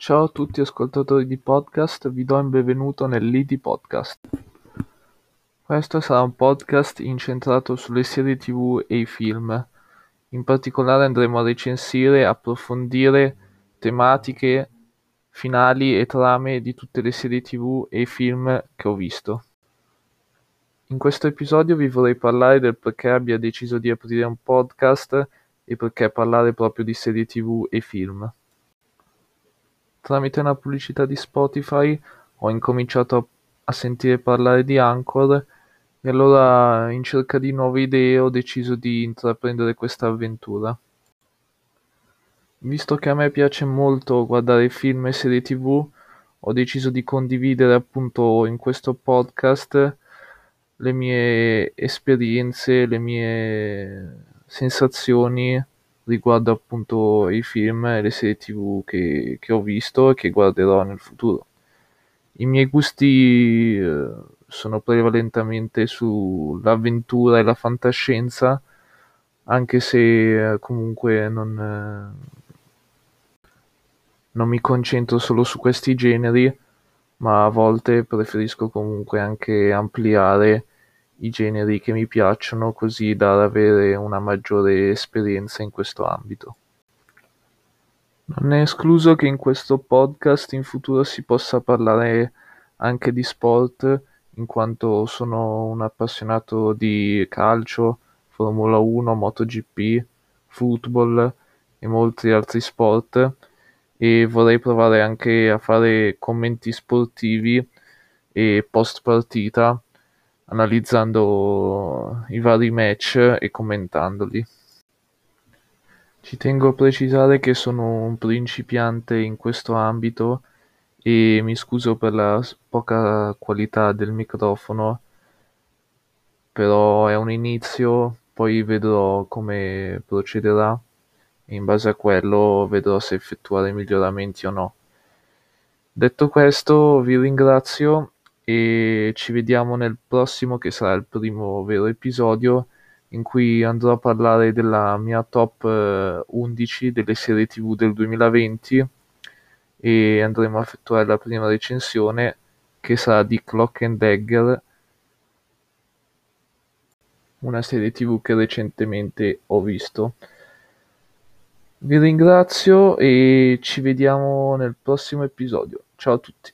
Ciao a tutti ascoltatori di podcast, vi do il benvenuto nell'ID Podcast. Questo sarà un podcast incentrato sulle serie tv e i film. In particolare andremo a recensire e approfondire tematiche, finali e trame di tutte le serie tv e i film che ho visto. In questo episodio vi vorrei parlare del perché abbia deciso di aprire un podcast e perché parlare proprio di serie tv e film. Tramite una pubblicità di Spotify ho incominciato a sentire parlare di Anchor e allora in cerca di nuove idee ho deciso di intraprendere questa avventura. Visto che a me piace molto guardare film e serie tv, ho deciso di condividere appunto in questo podcast le mie esperienze, le mie sensazioni riguardo appunto i film e le serie tv che, che ho visto e che guarderò nel futuro. I miei gusti eh, sono prevalentemente sull'avventura e la fantascienza, anche se eh, comunque non, eh, non mi concentro solo su questi generi, ma a volte preferisco comunque anche ampliare i generi che mi piacciono così da avere una maggiore esperienza in questo ambito. Non è escluso che in questo podcast in futuro si possa parlare anche di sport, in quanto sono un appassionato di calcio, Formula 1, MotoGP, football e molti altri sport e vorrei provare anche a fare commenti sportivi e post partita analizzando i vari match e commentandoli. Ci tengo a precisare che sono un principiante in questo ambito e mi scuso per la poca qualità del microfono, però è un inizio, poi vedrò come procederà e in base a quello vedrò se effettuare miglioramenti o no. Detto questo, vi ringrazio e ci vediamo nel prossimo che sarà il primo vero episodio in cui andrò a parlare della mia top 11 eh, delle serie tv del 2020 e andremo a effettuare la prima recensione che sarà di Clock and Dagger una serie tv che recentemente ho visto. Vi ringrazio e ci vediamo nel prossimo episodio. Ciao a tutti